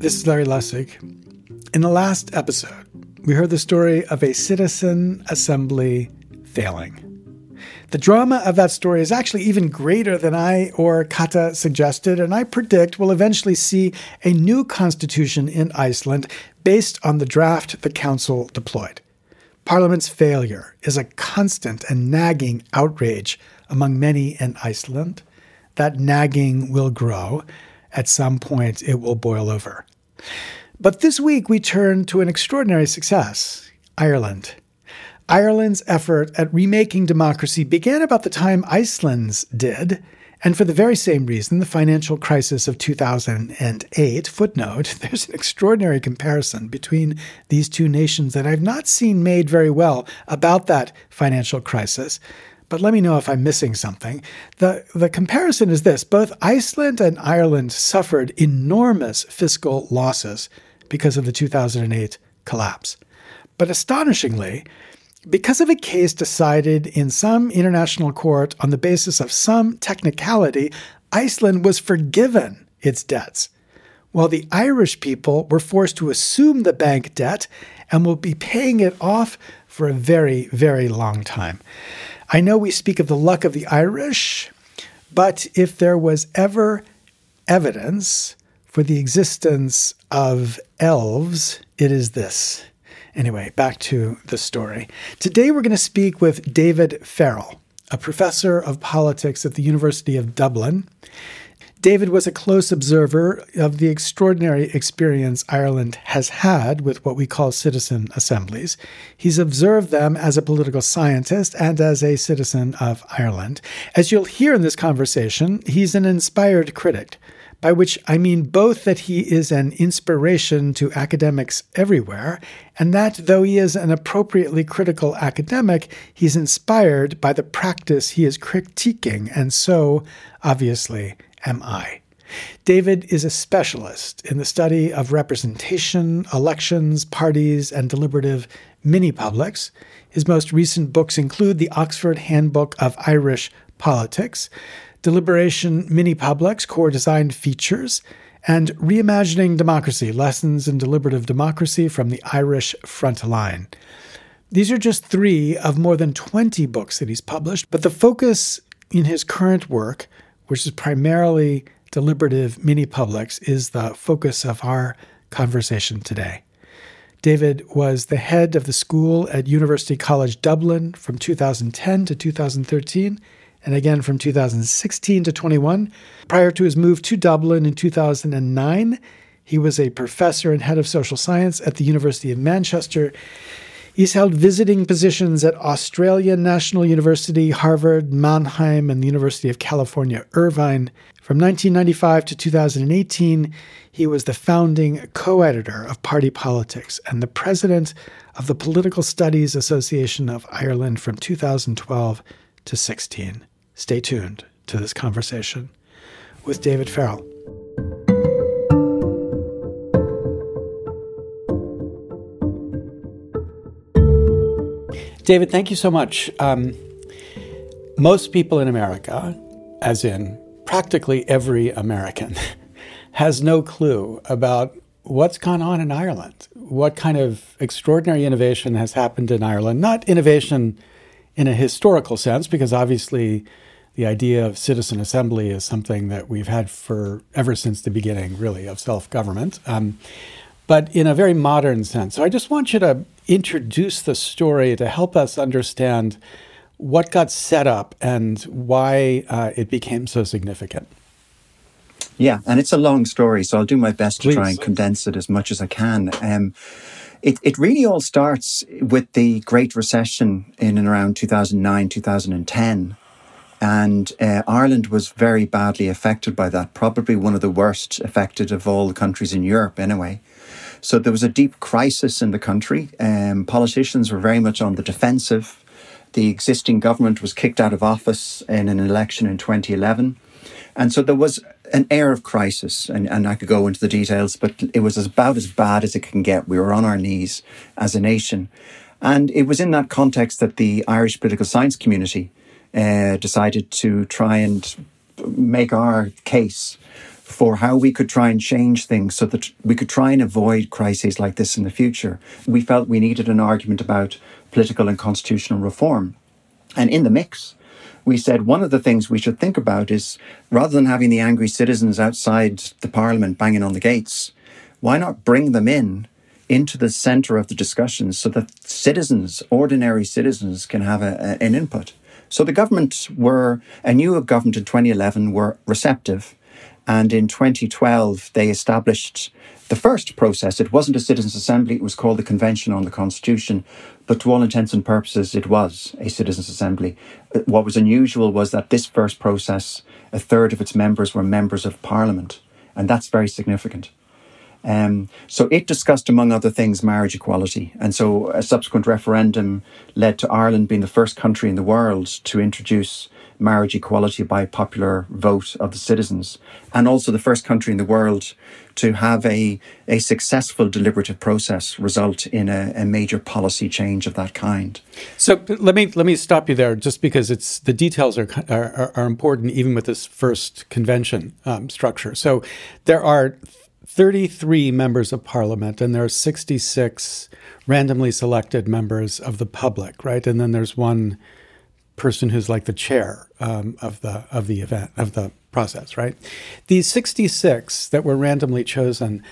This is Larry Lessig. In the last episode, we heard the story of a citizen assembly failing. The drama of that story is actually even greater than I or Kata suggested, and I predict we'll eventually see a new constitution in Iceland based on the draft the council deployed. Parliament's failure is a constant and nagging outrage among many in Iceland. That nagging will grow. At some point, it will boil over. But this week, we turn to an extraordinary success Ireland. Ireland's effort at remaking democracy began about the time Iceland's did, and for the very same reason, the financial crisis of 2008. Footnote There's an extraordinary comparison between these two nations that I've not seen made very well about that financial crisis. But let me know if I'm missing something. The, the comparison is this both Iceland and Ireland suffered enormous fiscal losses because of the 2008 collapse. But astonishingly, because of a case decided in some international court on the basis of some technicality, Iceland was forgiven its debts, while the Irish people were forced to assume the bank debt and will be paying it off for a very, very long time. I know we speak of the luck of the Irish, but if there was ever evidence for the existence of elves, it is this. Anyway, back to the story. Today we're going to speak with David Farrell, a professor of politics at the University of Dublin. David was a close observer of the extraordinary experience Ireland has had with what we call citizen assemblies. He's observed them as a political scientist and as a citizen of Ireland. As you'll hear in this conversation, he's an inspired critic by which I mean both that he is an inspiration to academics everywhere, and that though he is an appropriately critical academic, he's inspired by the practice he is critiquing, and so, obviously, am I. David is a specialist in the study of representation, elections, parties, and deliberative mini publics. His most recent books include the Oxford Handbook of Irish Politics, Deliberation Mini Publics Core Design Features, and Reimagining Democracy Lessons in Deliberative Democracy from the Irish Front Line. These are just three of more than 20 books that he's published, but the focus in his current work, which is primarily deliberative mini publics, is the focus of our conversation today. David was the head of the school at University College Dublin from 2010 to 2013 and again from 2016 to 21. Prior to his move to Dublin in 2009, he was a professor and head of social science at the University of Manchester. He's held visiting positions at Australian National University, Harvard, Mannheim, and the University of California, Irvine. From 1995 to 2018, he was the founding co editor of Party Politics and the president of the Political Studies Association of Ireland from 2012 to 16. Stay tuned to this conversation with David Farrell. David, thank you so much. Um, most people in America, as in practically every American, has no clue about what's gone on in Ireland. What kind of extraordinary innovation has happened in Ireland? Not innovation in a historical sense, because obviously the idea of citizen assembly is something that we've had for ever since the beginning, really, of self government, um, but in a very modern sense. So I just want you to introduce the story to help us understand what got set up and why uh, it became so significant. Yeah, and it's a long story, so I'll do my best to try and condense it as much as I can. Um, it, it really all starts with the Great Recession in and around 2009, 2010. And uh, Ireland was very badly affected by that, probably one of the worst affected of all the countries in Europe, anyway. So there was a deep crisis in the country. Um, politicians were very much on the defensive. The existing government was kicked out of office in an election in 2011. And so there was an air of crisis, and, and I could go into the details, but it was about as bad as it can get. We were on our knees as a nation. And it was in that context that the Irish political science community uh, decided to try and make our case for how we could try and change things so that we could try and avoid crises like this in the future. We felt we needed an argument about political and constitutional reform. And in the mix, we said one of the things we should think about is rather than having the angry citizens outside the parliament banging on the gates, why not bring them in into the center of the discussions so that citizens, ordinary citizens, can have a, a, an input? So the government were, a new government in 2011 were receptive. And in 2012, they established the first process. It wasn't a citizens' assembly, it was called the Convention on the Constitution. But to all intents and purposes, it was a citizens' assembly. What was unusual was that this first process, a third of its members were members of parliament. And that's very significant. Um, so it discussed, among other things, marriage equality. And so a subsequent referendum led to Ireland being the first country in the world to introduce marriage equality by popular vote of the citizens, and also the first country in the world to have a, a successful deliberative process result in a, a major policy change of that kind. So let me let me stop you there, just because it's the details are are, are important, even with this first convention um, structure. So there are 33 members of parliament, and there are 66 randomly selected members of the public, right? And then there's one person who's like the chair um, of the of the event of the process, right? These 66 that were randomly chosen,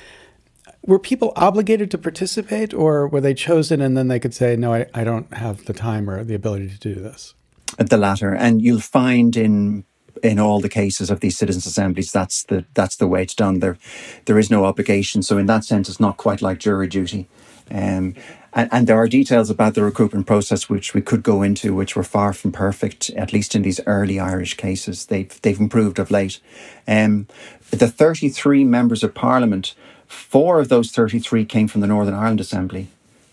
were people obligated to participate, or were they chosen and then they could say, "No, I, I don't have the time or the ability to do this"? The latter, and you'll find in in all the cases of these citizens' assemblies, that's the that's the way it's done. There, there is no obligation. So in that sense, it's not quite like jury duty. Um, and, and, there are details about the recruitment process which we could go into, which were far from perfect, at least in these early Irish cases. They've they've improved of late. Um, the 33 members of Parliament, four of those 33 came from the Northern Ireland Assembly,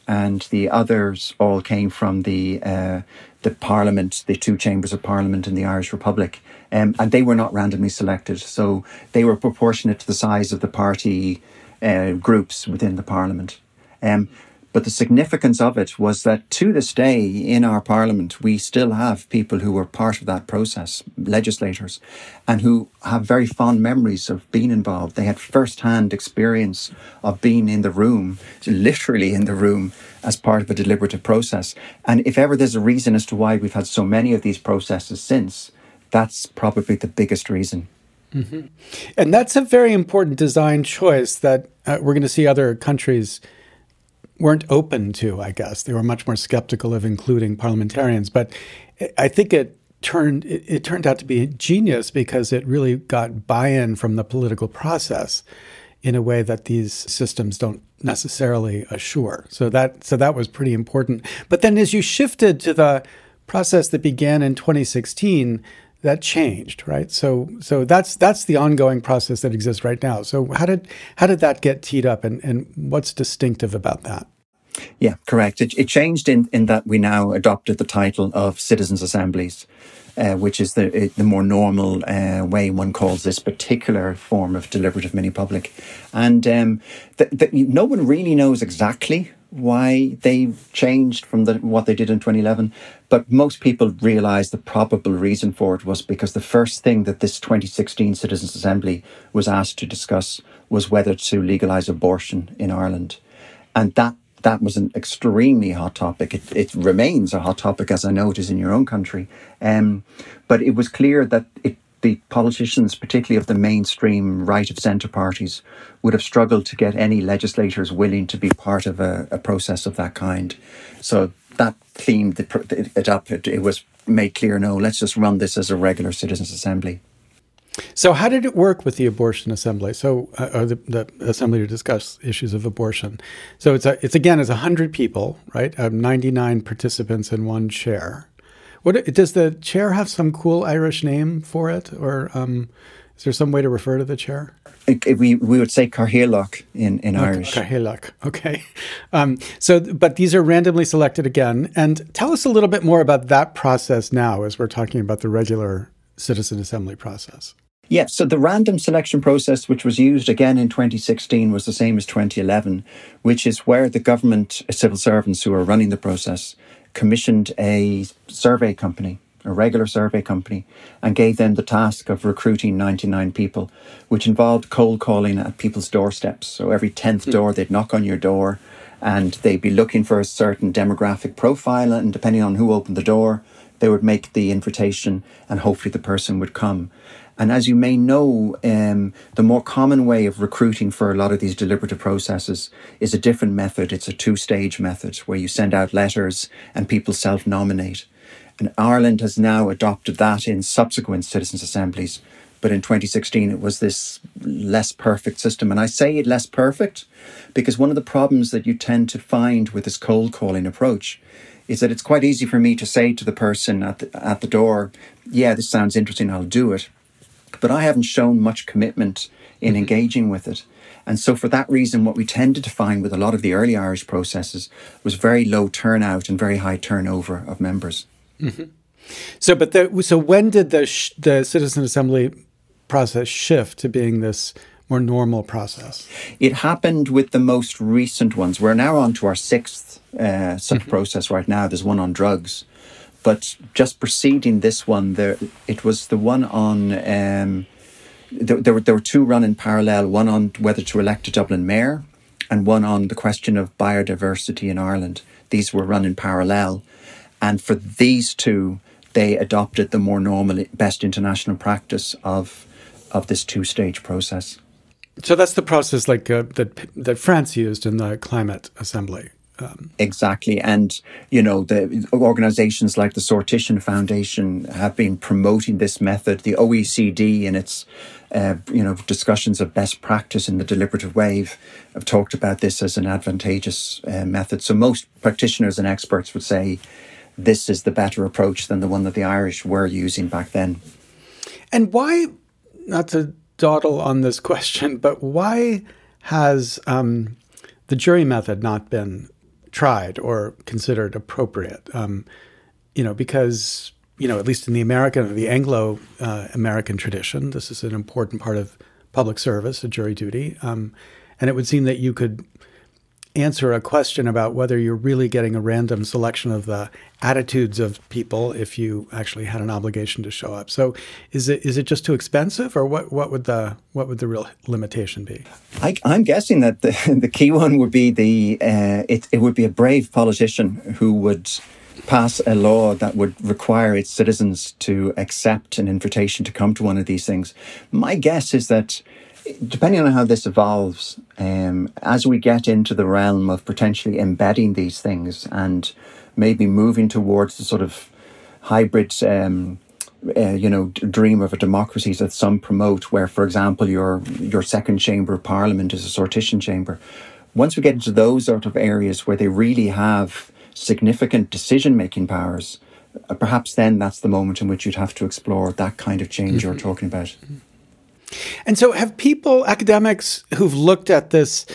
and the others all came from the uh, the Parliament, the two chambers of Parliament in the Irish Republic. Um, and they were not randomly selected. So they were proportionate to the size of the party uh, groups within the Parliament. Um, but the significance of it was that to this day in our parliament, we still have people who were part of that process, legislators, and who have very fond memories of being involved. They had first hand experience of being in the room, literally in the room, as part of a deliberative process. And if ever there's a reason as to why we've had so many of these processes since, that's probably the biggest reason. Mm-hmm. And that's a very important design choice that uh, we're going to see other countries weren't open to, I guess. They were much more skeptical of including parliamentarians. But I think it turned it, it turned out to be genius because it really got buy-in from the political process in a way that these systems don't necessarily assure. So that so that was pretty important. But then as you shifted to the process that began in 2016, that changed, right? So so that's that's the ongoing process that exists right now. So how did how did that get teed up, and and what's distinctive about that? Yeah, correct. It, it changed in in that we now adopted the title of citizens' assemblies. Uh, which is the the more normal uh, way one calls this particular form of deliberative mini public, and um, the, no one really knows exactly why they changed from the, what they did in 2011. But most people realise the probable reason for it was because the first thing that this 2016 Citizens' Assembly was asked to discuss was whether to legalise abortion in Ireland. And that that was an extremely hot topic. It, it remains a hot topic, as I know it is in your own country. Um, but it was clear that it the politicians, particularly of the mainstream right of centre parties, would have struggled to get any legislators willing to be part of a, a process of that kind. So that cleaned it up. It, it was made clear no, let's just run this as a regular citizens' assembly. So, how did it work with the abortion assembly? So, uh, the, the, assembly to discuss issues of abortion. So, it's a, it's again, it's hundred people, right? Um, Ninety nine participants in one chair. What does the chair have some cool Irish name for it, or um, is there some way to refer to the chair? We we would say Cathaoirleach in in okay, Irish. Cathaoirleach. Okay. Um, so, but these are randomly selected again. And tell us a little bit more about that process now, as we're talking about the regular citizen assembly process. Yeah, so the random selection process, which was used again in 2016, was the same as 2011, which is where the government civil servants who are running the process commissioned a survey company a regular survey company, and gave them the task of recruiting 99 people, which involved cold calling at people's doorsteps. So every 10th hmm. door, they'd knock on your door and they'd be looking for a certain demographic profile. And depending on who opened the door, they would make the invitation and hopefully the person would come. And as you may know, um, the more common way of recruiting for a lot of these deliberative processes is a different method. It's a two stage method where you send out letters and people self nominate. And Ireland has now adopted that in subsequent citizens' assemblies. But in 2016, it was this less perfect system. And I say it less perfect because one of the problems that you tend to find with this cold calling approach is that it's quite easy for me to say to the person at the, at the door, yeah, this sounds interesting, I'll do it. But I haven't shown much commitment in mm-hmm. engaging with it. And so, for that reason, what we tended to find with a lot of the early Irish processes was very low turnout and very high turnover of members. Mm-hmm. So, but the, so when did the sh- the citizen assembly process shift to being this more normal process? It happened with the most recent ones. We're now on to our sixth uh, such mm-hmm. process right now. There's one on drugs, but just preceding this one, there it was the one on. Um, there, there, were there were two run in parallel. One on whether to elect a Dublin mayor, and one on the question of biodiversity in Ireland. These were run in parallel, and for these two, they adopted the more normal, best international practice of of this two stage process. So that's the process like uh, that that France used in the climate assembly. Um, exactly. And, you know, the organizations like the Sortition Foundation have been promoting this method. The OECD, in its, uh, you know, discussions of best practice in the deliberative wave, have talked about this as an advantageous uh, method. So most practitioners and experts would say this is the better approach than the one that the Irish were using back then. And why, not to dawdle on this question, but why has um, the jury method not been tried or considered appropriate. Um, you know, because you know, at least in the American the Anglo uh, American tradition, this is an important part of public service, a jury duty. Um, and it would seem that you could answer a question about whether you're really getting a random selection of the attitudes of people if you actually had an obligation to show up. So is it is it just too expensive or what, what would the what would the real limitation be? I, am guessing that the, the key one would be the uh, it, it would be a brave politician who would pass a law that would require its citizens to accept an invitation to come to one of these things. My guess is that depending on how this evolves, um, as we get into the realm of potentially embedding these things and maybe moving towards the sort of hybrid, um, uh, you know, dream of a democracy that some promote, where, for example, your your second chamber of parliament is a sortition chamber. Once we get into those sort of areas where they really have significant decision making powers, uh, perhaps then that's the moment in which you'd have to explore that kind of change mm-hmm. you're talking about. Mm-hmm. And so, have people, academics who've looked at this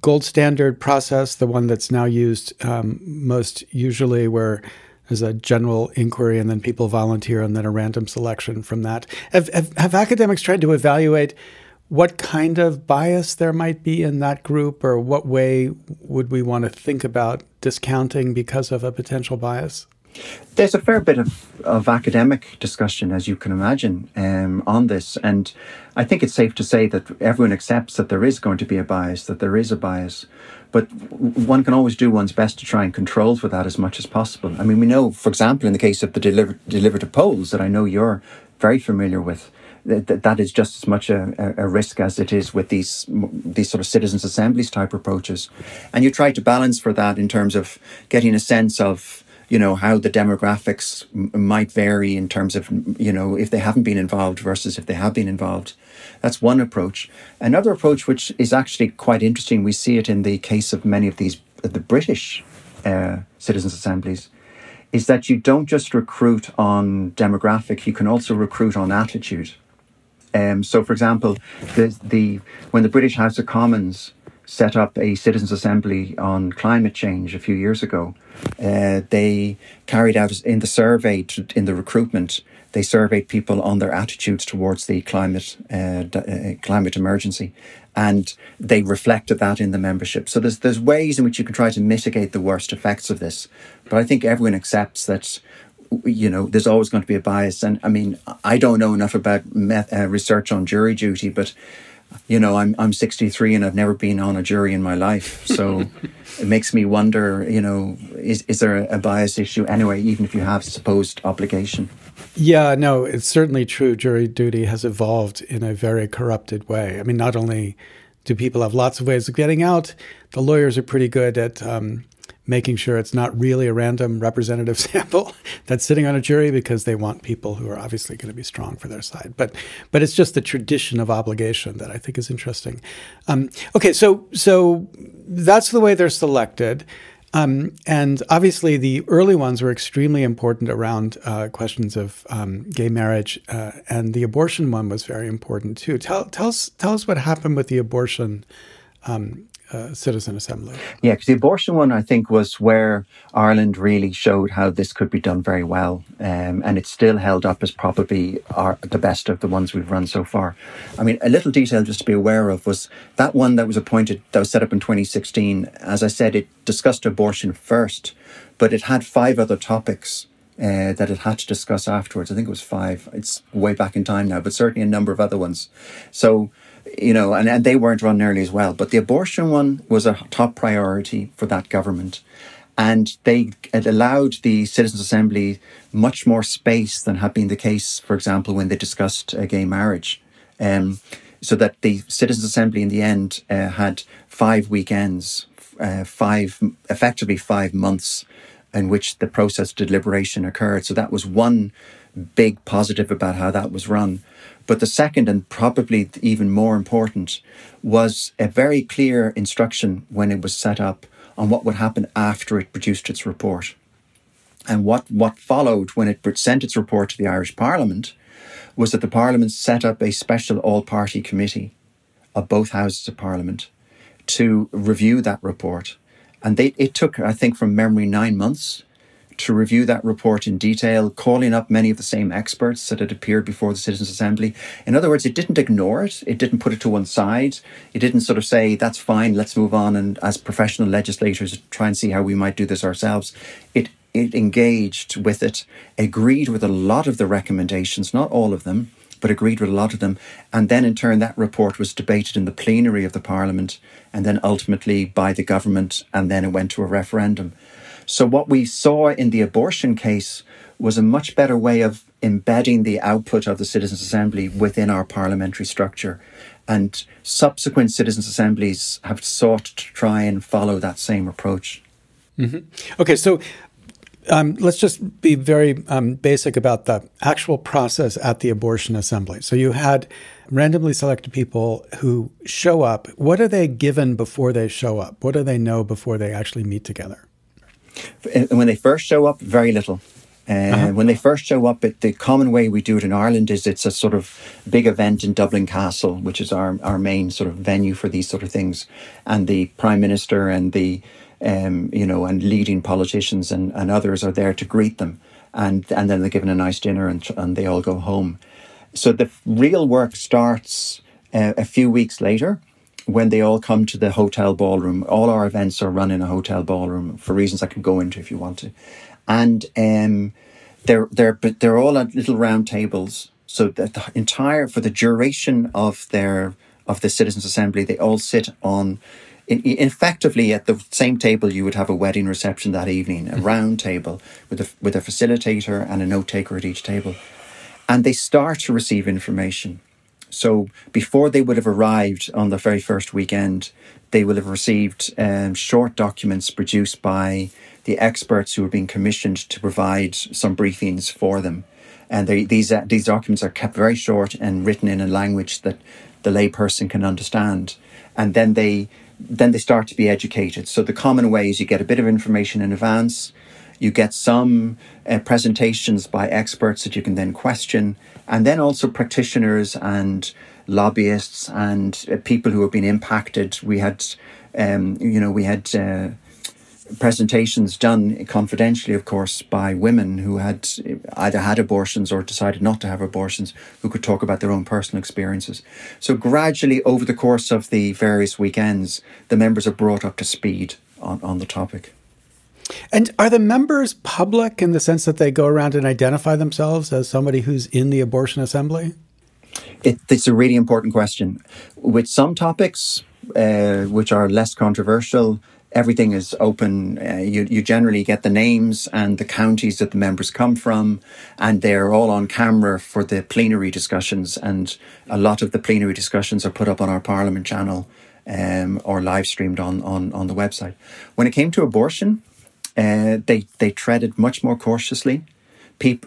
gold standard process, the one that's now used um, most usually, where there's a general inquiry and then people volunteer and then a random selection from that, have, have, have academics tried to evaluate what kind of bias there might be in that group, or what way would we want to think about discounting because of a potential bias? There's a fair bit of, of academic discussion, as you can imagine, um, on this. And I think it's safe to say that everyone accepts that there is going to be a bias, that there is a bias. But one can always do one's best to try and control for that as much as possible. I mean, we know, for example, in the case of the deliver- deliberative polls that I know you're very familiar with, that, that is just as much a, a risk as it is with these these sort of citizens' assemblies type approaches. And you try to balance for that in terms of getting a sense of you know how the demographics m- might vary in terms of you know if they haven't been involved versus if they have been involved. That's one approach. Another approach which is actually quite interesting we see it in the case of many of these the british uh, citizens assemblies is that you don't just recruit on demographic you can also recruit on attitude. Um, so for example the, the when the british house of commons set up a citizens assembly on climate change a few years ago. Uh, they carried out in the survey to, in the recruitment. They surveyed people on their attitudes towards the climate uh, uh, climate emergency, and they reflected that in the membership. So there's there's ways in which you can try to mitigate the worst effects of this, but I think everyone accepts that you know, there's always going to be a bias. And I mean, I don't know enough about met, uh, research on jury duty, but you know, I'm I'm 63 and I've never been on a jury in my life, so it makes me wonder. You know, is is there a bias issue anyway? Even if you have supposed obligation. Yeah, no, it's certainly true. Jury duty has evolved in a very corrupted way. I mean, not only do people have lots of ways of getting out, the lawyers are pretty good at um, making sure it's not really a random representative sample that's sitting on a jury because they want people who are obviously going to be strong for their side. But but it's just the tradition of obligation that I think is interesting. Um, okay, so so that's the way they're selected. Um, and obviously, the early ones were extremely important around uh, questions of um, gay marriage, uh, and the abortion one was very important too. Tell, tell us, tell us what happened with the abortion um, uh, citizen assembly. Yeah, because the abortion one, I think, was where Ireland really showed how this could be done very well, um, and it's still held up as probably our, the best of the ones we've run so far. I mean, a little detail just to be aware of was that one that was appointed, that was set up in 2016. As I said, it discussed abortion first, but it had five other topics. Uh, that it had to discuss afterwards. I think it was five. It's way back in time now, but certainly a number of other ones. So you know, and, and they weren't run nearly as well. But the abortion one was a top priority for that government. And they it allowed the Citizens' Assembly much more space than had been the case, for example, when they discussed uh, gay marriage. Um, so that the Citizens' Assembly in the end uh, had five weekends, uh, five effectively five months in which the process of deliberation occurred. So that was one big positive about how that was run. But the second, and probably even more important, was a very clear instruction when it was set up on what would happen after it produced its report. And what, what followed when it sent its report to the Irish Parliament was that the Parliament set up a special all party committee of both houses of Parliament to review that report. And they, it took, I think, from memory, nine months to review that report in detail, calling up many of the same experts that had appeared before the Citizens' Assembly. In other words, it didn't ignore it, it didn't put it to one side, it didn't sort of say, that's fine, let's move on, and as professional legislators, try and see how we might do this ourselves. It it engaged with it, agreed with a lot of the recommendations, not all of them, but agreed with a lot of them. And then, in turn, that report was debated in the plenary of the Parliament and then ultimately by the government, and then it went to a referendum. So, what we saw in the abortion case was a much better way of embedding the output of the Citizens' Assembly within our parliamentary structure. And subsequent Citizens' Assemblies have sought to try and follow that same approach. Mm-hmm. Okay, so um, let's just be very um, basic about the actual process at the abortion assembly. So you had randomly selected people who show up. What are they given before they show up? What do they know before they actually meet together? When they first show up, very little. Uh, uh-huh. When they first show up, it, the common way we do it in Ireland is it's a sort of big event in Dublin Castle, which is our, our main sort of venue for these sort of things. And the Prime Minister and the, um, you know, and leading politicians and, and others are there to greet them. And, and then they're given a nice dinner and, and they all go home. So the real work starts uh, a few weeks later when they all come to the hotel ballroom, all our events are run in a hotel ballroom for reasons I can go into if you want to, and um, they're they're but they're all at little round tables. So that the entire for the duration of their of the citizens' assembly, they all sit on. In, effectively, at the same table, you would have a wedding reception that evening, a mm-hmm. round table with a with a facilitator and a note taker at each table, and they start to receive information so before they would have arrived on the very first weekend, they will have received um, short documents produced by the experts who are being commissioned to provide some briefings for them. And they, these uh, these documents are kept very short and written in a language that the layperson can understand. And then they then they start to be educated. So the common way is you get a bit of information in advance you get some uh, presentations by experts that you can then question, and then also practitioners and lobbyists and uh, people who have been impacted. We had, um, you know, we had. Uh, presentations done confidentially, of course, by women who had either had abortions or decided not to have abortions, who could talk about their own personal experiences. So, gradually, over the course of the various weekends, the members are brought up to speed on, on the topic. And are the members public in the sense that they go around and identify themselves as somebody who's in the abortion assembly? It, it's a really important question. With some topics, uh, which are less controversial, everything is open. Uh, you, you generally get the names and the counties that the members come from, and they're all on camera for the plenary discussions. And a lot of the plenary discussions are put up on our Parliament channel um, or live streamed on, on, on the website. When it came to abortion, uh, they, they treaded much more cautiously.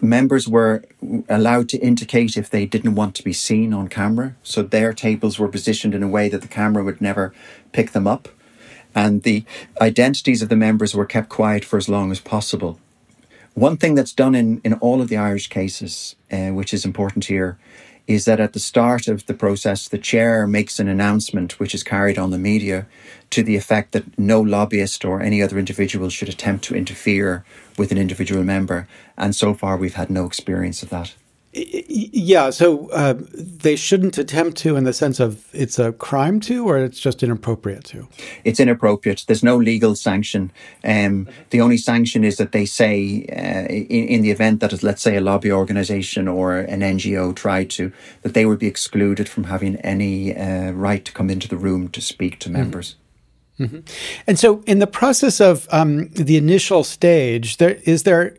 members were allowed to indicate if they didn't want to be seen on camera. So their tables were positioned in a way that the camera would never pick them up. And the identities of the members were kept quiet for as long as possible. One thing that's done in, in all of the Irish cases, uh, which is important here, is that at the start of the process, the chair makes an announcement which is carried on the media to the effect that no lobbyist or any other individual should attempt to interfere with an individual member. And so far, we've had no experience of that. Yeah, so uh, they shouldn't attempt to in the sense of it's a crime to, or it's just inappropriate to? It's inappropriate. There's no legal sanction. Um, the only sanction is that they say, uh, in, in, the event that, let's say, a lobby organization or an NGO tried to, that they would be excluded from having any uh, right to come into the room to speak to mm-hmm. members. Mm-hmm. And so, in the process of um, the initial stage, there is there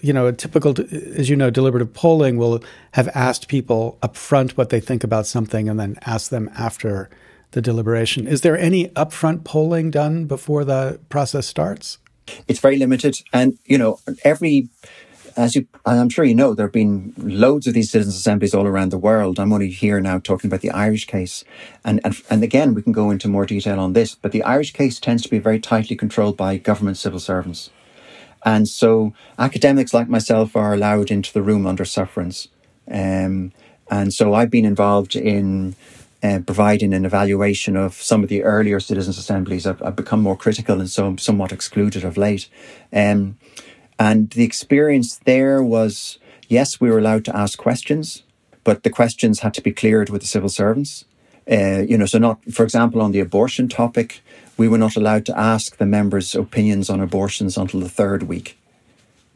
you know, a typical, as you know, deliberative polling will have asked people upfront what they think about something and then ask them after the deliberation. Is there any upfront polling done before the process starts? It's very limited. And, you know, every, as you, I'm sure you know, there have been loads of these citizens' assemblies all around the world. I'm only here now talking about the Irish case. And, and, and again, we can go into more detail on this, but the Irish case tends to be very tightly controlled by government civil servants. And so academics like myself are allowed into the room under sufferance. Um, and so I've been involved in uh, providing an evaluation of some of the earlier citizens' assemblies. I've, I've become more critical and so I'm somewhat excluded of late. Um, and the experience there was yes, we were allowed to ask questions, but the questions had to be cleared with the civil servants. Uh, you know, so not, for example, on the abortion topic, we were not allowed to ask the members' opinions on abortions until the third week.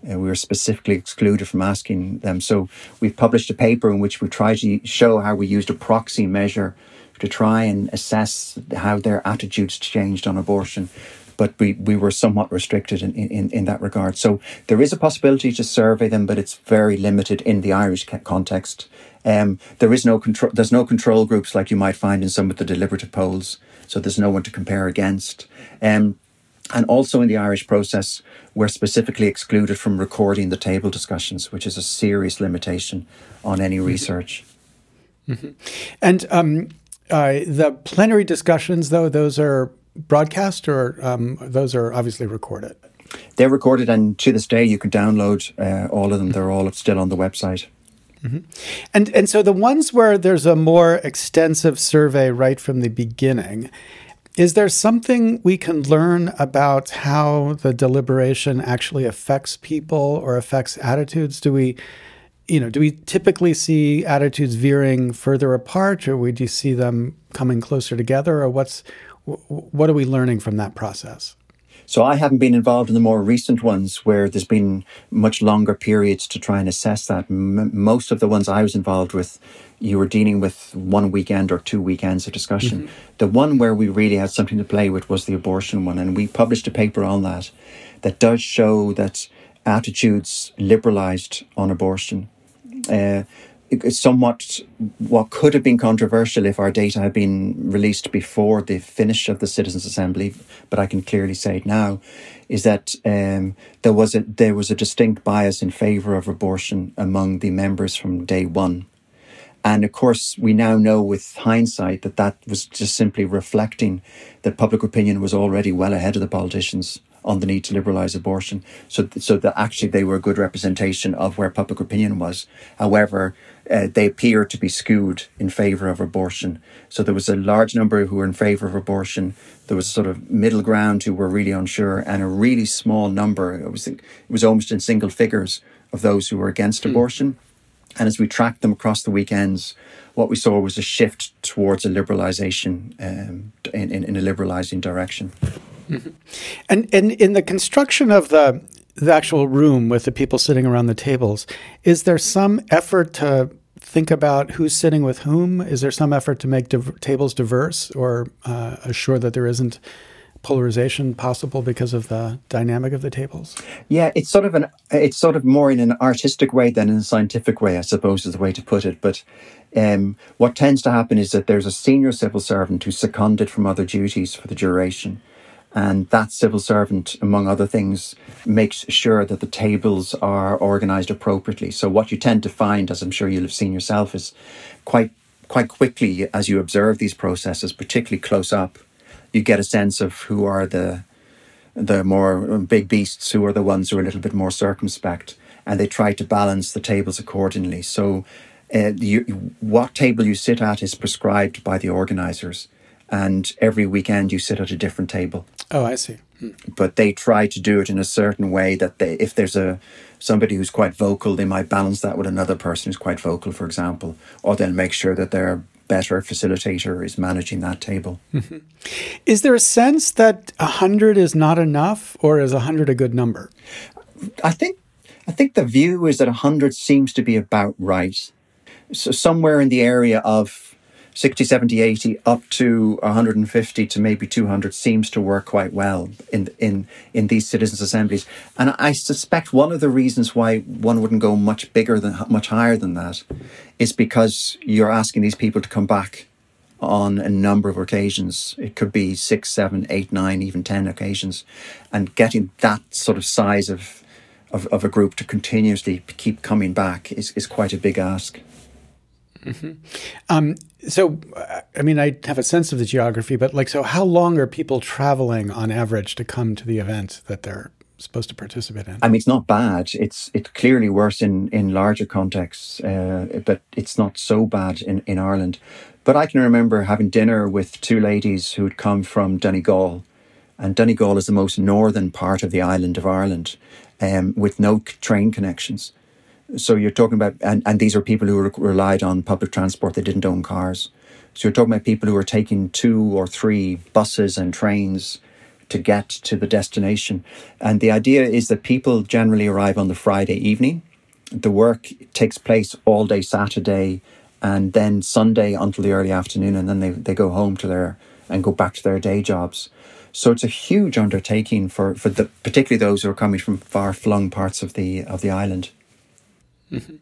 Uh, we were specifically excluded from asking them. So we've published a paper in which we try to show how we used a proxy measure to try and assess how their attitudes changed on abortion. But we, we were somewhat restricted in, in, in that regard. So there is a possibility to survey them, but it's very limited in the Irish context. Um, there is no control. There's no control groups like you might find in some of the deliberative polls. So there's no one to compare against. Um, and also in the Irish process, we're specifically excluded from recording the table discussions, which is a serious limitation on any mm-hmm. research. Mm-hmm. And um, uh, the plenary discussions, though, those are broadcast or um, those are obviously recorded? They're recorded, and to this day, you can download uh, all of them. They're all still on the website. Mm-hmm. And and so the ones where there's a more extensive survey right from the beginning, is there something we can learn about how the deliberation actually affects people or affects attitudes? Do we, you know, do we typically see attitudes veering further apart, or we do you see them coming closer together, or what's what are we learning from that process? So I haven't been involved in the more recent ones where there's been much longer periods to try and assess that. M- most of the ones I was involved with, you were dealing with one weekend or two weekends of discussion. Mm-hmm. The one where we really had something to play with was the abortion one, and we published a paper on that that does show that attitudes liberalised on abortion. Uh, somewhat what could have been controversial if our data had been released before the finish of the Citizens Assembly, but I can clearly say it now, is that um, there was a there was a distinct bias in favour of abortion among the members from day one. And of course, we now know with hindsight that that was just simply reflecting that public opinion was already well ahead of the politicians on the need to liberalise abortion. So, so that actually they were a good representation of where public opinion was. However, uh, they appear to be skewed in favour of abortion. So there was a large number who were in favour of abortion. There was a sort of middle ground who were really unsure, and a really small number. It was it was almost in single figures of those who were against mm. abortion. And as we tracked them across the weekends, what we saw was a shift towards a liberalisation um, in, in, in a liberalising direction. Mm-hmm. And and in the construction of the the actual room with the people sitting around the tables, is there some effort to think about who's sitting with whom? Is there some effort to make div- tables diverse or uh, assure that there isn't polarization possible because of the dynamic of the tables? Yeah, it's sort of an it's sort of more in an artistic way than in a scientific way, I suppose is the way to put it. But um, what tends to happen is that there's a senior civil servant who's seconded from other duties for the duration. And that civil servant, among other things, makes sure that the tables are organised appropriately. So what you tend to find, as I'm sure you'll have seen yourself, is quite quite quickly as you observe these processes, particularly close up, you get a sense of who are the the more big beasts, who are the ones who are a little bit more circumspect, and they try to balance the tables accordingly. So, uh, you, what table you sit at is prescribed by the organisers, and every weekend you sit at a different table. Oh, I see. Hmm. But they try to do it in a certain way that they, if there's a somebody who's quite vocal, they might balance that with another person who's quite vocal, for example, or they'll make sure that their better facilitator is managing that table. Mm-hmm. Is there a sense that a hundred is not enough, or is a hundred a good number? I think I think the view is that a hundred seems to be about right. So somewhere in the area of 60, 70, 80 up to 150 to maybe 200 seems to work quite well in in in these citizens assemblies. And I suspect one of the reasons why one wouldn't go much bigger than much higher than that is because you're asking these people to come back on a number of occasions. It could be six seven eight nine even ten occasions. And getting that sort of size of of, of a group to continuously keep coming back is, is quite a big ask Mm-hmm. Um, so, I mean, I have a sense of the geography, but like, so how long are people traveling on average to come to the event that they're supposed to participate in? I mean, it's not bad. It's it's clearly worse in in larger contexts, uh, but it's not so bad in in Ireland. But I can remember having dinner with two ladies who had come from Donegal, and Donegal is the most northern part of the island of Ireland, um, with no train connections. So you're talking about, and, and these are people who relied on public transport, they didn't own cars. So you're talking about people who are taking two or three buses and trains to get to the destination. And the idea is that people generally arrive on the Friday evening. The work takes place all day Saturday and then Sunday until the early afternoon, and then they, they go home to their and go back to their day jobs. So it's a huge undertaking for, for the particularly those who are coming from far flung parts of the of the island. Mm-hmm.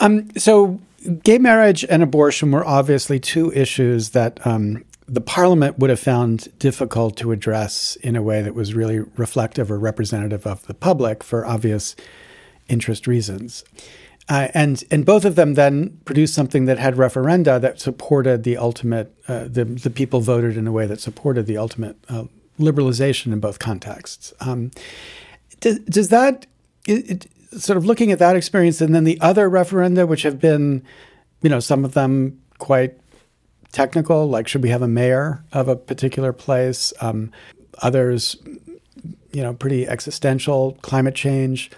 Um, so, gay marriage and abortion were obviously two issues that um, the parliament would have found difficult to address in a way that was really reflective or representative of the public for obvious interest reasons. Uh, and and both of them then produced something that had referenda that supported the ultimate. Uh, the the people voted in a way that supported the ultimate uh, liberalization in both contexts. Um, does, does that it, sort of looking at that experience and then the other referenda, which have been, you know, some of them quite technical, like should we have a mayor of a particular place? Um, others, you know, pretty existential, climate change,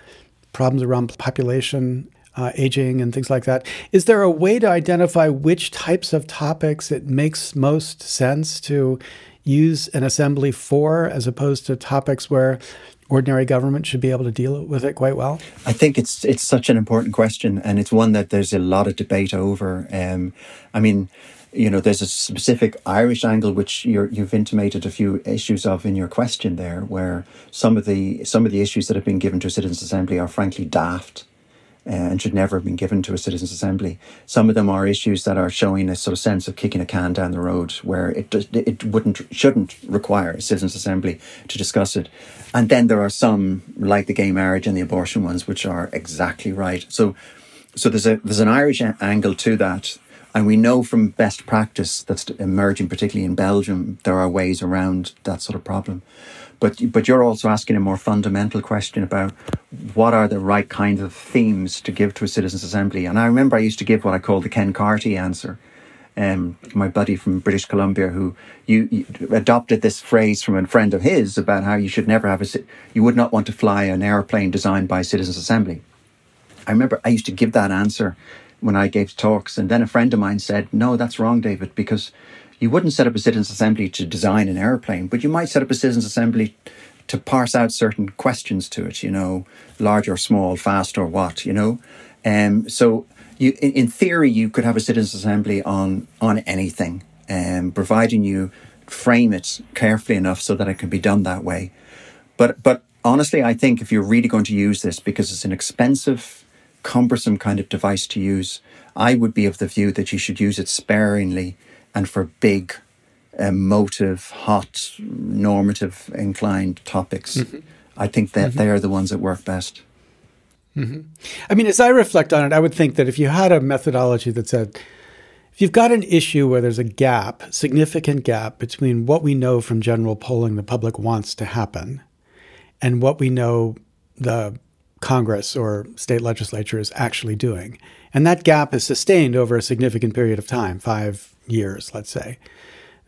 problems around population uh, aging and things like that. Is there a way to identify which types of topics it makes most sense to use an assembly for, as opposed to topics where ordinary government should be able to deal with it quite well? I think it's it's such an important question, and it's one that there's a lot of debate over. Um, I mean, you know, there's a specific Irish angle which you have intimated a few issues of in your question there, where some of the some of the issues that have been given to a citizens' assembly are frankly daft and should never have been given to a citizens' assembly. Some of them are issues that are showing a sort of sense of kicking a can down the road, where it it wouldn't shouldn't require a citizens' assembly to discuss it. And then there are some like the gay marriage and the abortion ones, which are exactly right. So, so there's a there's an Irish angle to that. And we know from best practice that's emerging, particularly in Belgium, there are ways around that sort of problem. But but you're also asking a more fundamental question about what are the right kinds of themes to give to a citizens' assembly. And I remember I used to give what I call the Ken Carty answer. Um, my buddy from British Columbia, who you, you, adopted this phrase from a friend of his about how you should never have a you would not want to fly an airplane designed by citizens' assembly. I remember I used to give that answer when I gave talks, and then a friend of mine said, "No, that's wrong, David, because." You wouldn't set up a citizens' assembly to design an airplane, but you might set up a citizens' assembly to parse out certain questions to it, you know, large or small, fast or what, you know. Um, so you, in, in theory, you could have a citizens' assembly on on anything, um, providing you frame it carefully enough so that it can be done that way. But but honestly, I think if you're really going to use this, because it's an expensive, cumbersome kind of device to use, I would be of the view that you should use it sparingly and for big, emotive, hot, normative inclined topics. Mm-hmm. I think that mm-hmm. they are the ones that work best. Mm-hmm. I mean, as I reflect on it, I would think that if you had a methodology that said, if you've got an issue where there's a gap, significant gap between what we know from general polling the public wants to happen and what we know the Congress or state legislature is actually doing, and that gap is sustained over a significant period of time, five years, let's say,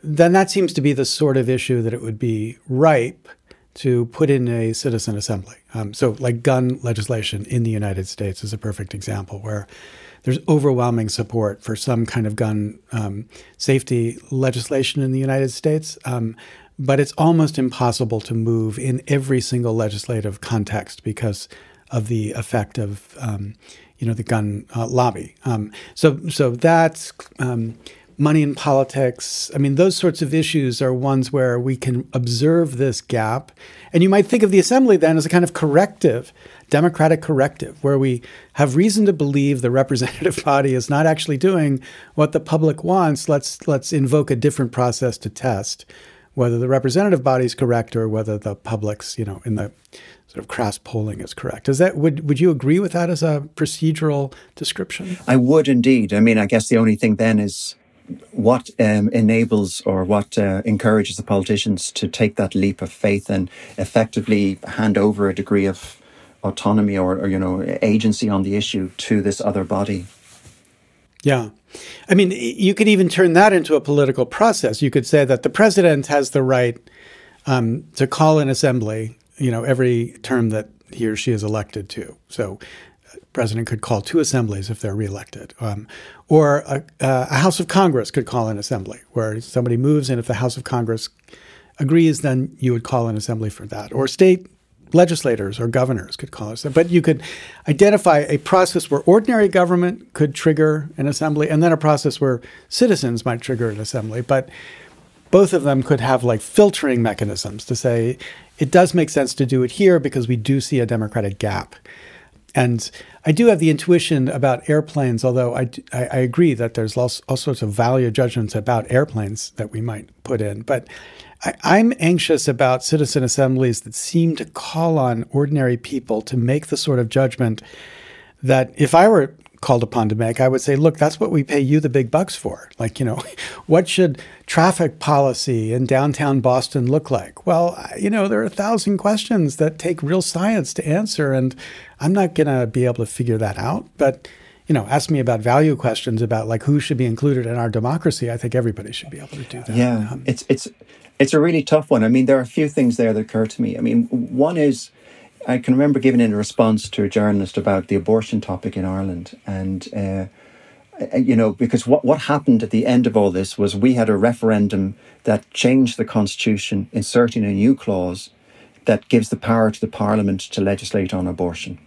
then that seems to be the sort of issue that it would be ripe to put in a citizen assembly. Um, so, like gun legislation in the United States is a perfect example where there's overwhelming support for some kind of gun um, safety legislation in the United States. Um, but it's almost impossible to move in every single legislative context because of the effect of um, you know the gun uh, lobby. Um, so so that's um, money in politics. I mean, those sorts of issues are ones where we can observe this gap. And you might think of the assembly then as a kind of corrective, democratic corrective, where we have reason to believe the representative body is not actually doing what the public wants. Let's let's invoke a different process to test whether the representative body is correct or whether the public's, you know, in the sort of crass polling is correct. Is that would would you agree with that as a procedural description? I would indeed. I mean, I guess the only thing then is what um, enables or what uh, encourages the politicians to take that leap of faith and effectively hand over a degree of autonomy or, or you know agency on the issue to this other body. Yeah. I mean, you could even turn that into a political process. You could say that the president has the right um, to call an assembly, you know, every term that he or she is elected to. So president could call two assemblies if they're reelected. Um, or a, a, House of Congress could call an assembly where somebody moves, and if the House of Congress agrees, then you would call an assembly for that. Or state legislators or governors could call it. But you could identify a process where ordinary government could trigger an assembly, and then a process where citizens might trigger an assembly. But both of them could have like filtering mechanisms to say it does make sense to do it here because we do see a democratic gap. And I do have the intuition about airplanes, although I, I, I agree that there's all, all, sorts of value judgments about airplanes that we might put in. But I, am anxious about citizen assemblies that seem to call on ordinary people to make the sort of judgment that if I were called upon to make, I would say, look, that's what we pay you the big bucks for. Like, you know, what should traffic policy in downtown Boston look like? Well, you know, there are a thousand questions that take real science to answer, and I'm not going to be able to figure that out. But, you know, ask me about value questions about like who should be included in our democracy. I think everybody should be able to do that. Yeah, um, it's it's it's a really tough one. I mean, there are a few things there that occur to me. I mean, one is I can remember giving in a response to a journalist about the abortion topic in Ireland, and uh, you know, because what what happened at the end of all this was we had a referendum that changed the constitution, inserting a new clause that gives the power to the parliament to legislate on abortion.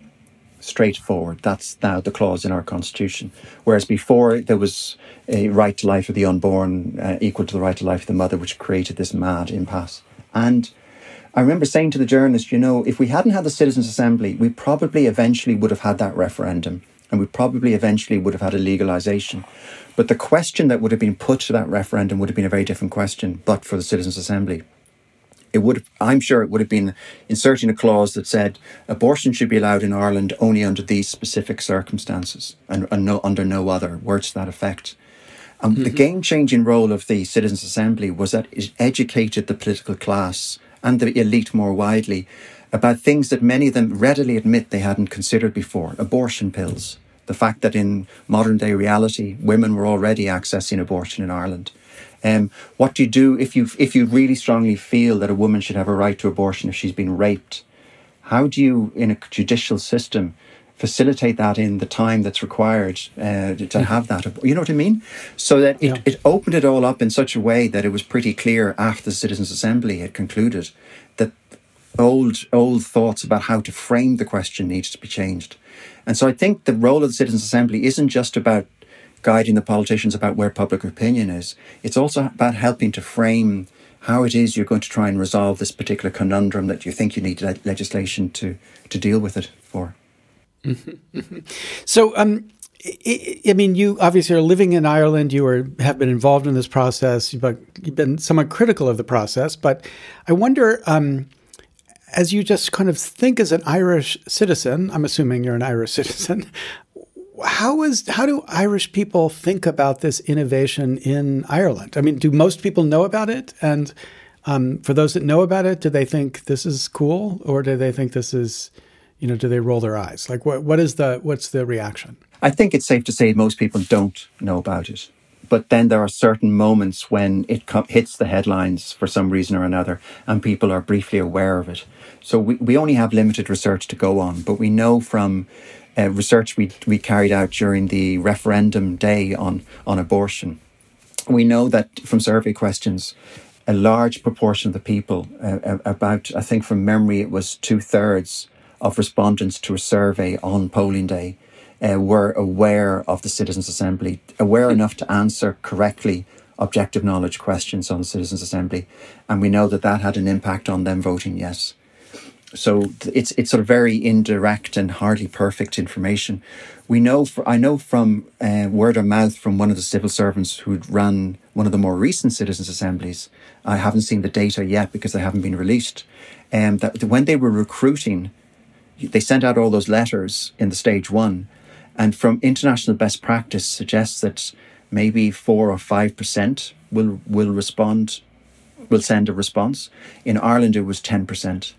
Straightforward. That's now the clause in our constitution. Whereas before there was a right to life of the unborn uh, equal to the right to life of the mother, which created this mad impasse. And I remember saying to the journalist, you know, if we hadn't had the Citizens' Assembly, we probably eventually would have had that referendum and we probably eventually would have had a legalisation. But the question that would have been put to that referendum would have been a very different question, but for the Citizens' Assembly. It would have, I'm sure it would have been inserting a clause that said abortion should be allowed in Ireland only under these specific circumstances and, and no, under no other, words to that effect. And mm-hmm. the game changing role of the Citizens' Assembly was that it educated the political class and the elite more widely about things that many of them readily admit they hadn't considered before abortion pills. The fact that in modern day reality, women were already accessing abortion in Ireland. Um, what do you do if you if you really strongly feel that a woman should have a right to abortion if she's been raped? How do you, in a judicial system, facilitate that in the time that's required uh, to have that. You know what I mean? So that it, yeah. it opened it all up in such a way that it was pretty clear after the Citizens' Assembly had concluded that old old thoughts about how to frame the question needed to be changed. And so I think the role of the Citizens' Assembly isn't just about guiding the politicians about where public opinion is. It's also about helping to frame how it is you're going to try and resolve this particular conundrum that you think you need legislation to, to deal with it for. So, um, I mean, you obviously are living in Ireland. You are, have been involved in this process. You've, you've been somewhat critical of the process, but I wonder, um, as you just kind of think as an Irish citizen, I'm assuming you're an Irish citizen. How is how do Irish people think about this innovation in Ireland? I mean, do most people know about it? And um, for those that know about it, do they think this is cool, or do they think this is you know, do they roll their eyes? Like, what what is the what's the reaction? I think it's safe to say most people don't know about it. But then there are certain moments when it co- hits the headlines for some reason or another, and people are briefly aware of it. So we, we only have limited research to go on, but we know from uh, research we, we carried out during the referendum day on, on abortion, we know that from survey questions, a large proportion of the people, uh, about, I think from memory, it was two thirds, of respondents to a survey on polling day uh, were aware of the Citizens' Assembly, aware enough to answer correctly objective knowledge questions on the Citizens' Assembly. And we know that that had an impact on them voting yes. So it's it's sort of very indirect and hardly perfect information. We know, for, I know from uh, word of mouth from one of the civil servants who'd run one of the more recent citizens' assemblies. I haven't seen the data yet because they haven't been released. Um, that when they were recruiting they sent out all those letters in the stage one, and from international best practice suggests that maybe four or five percent will will respond, will send a response. In Ireland, it was ten percent.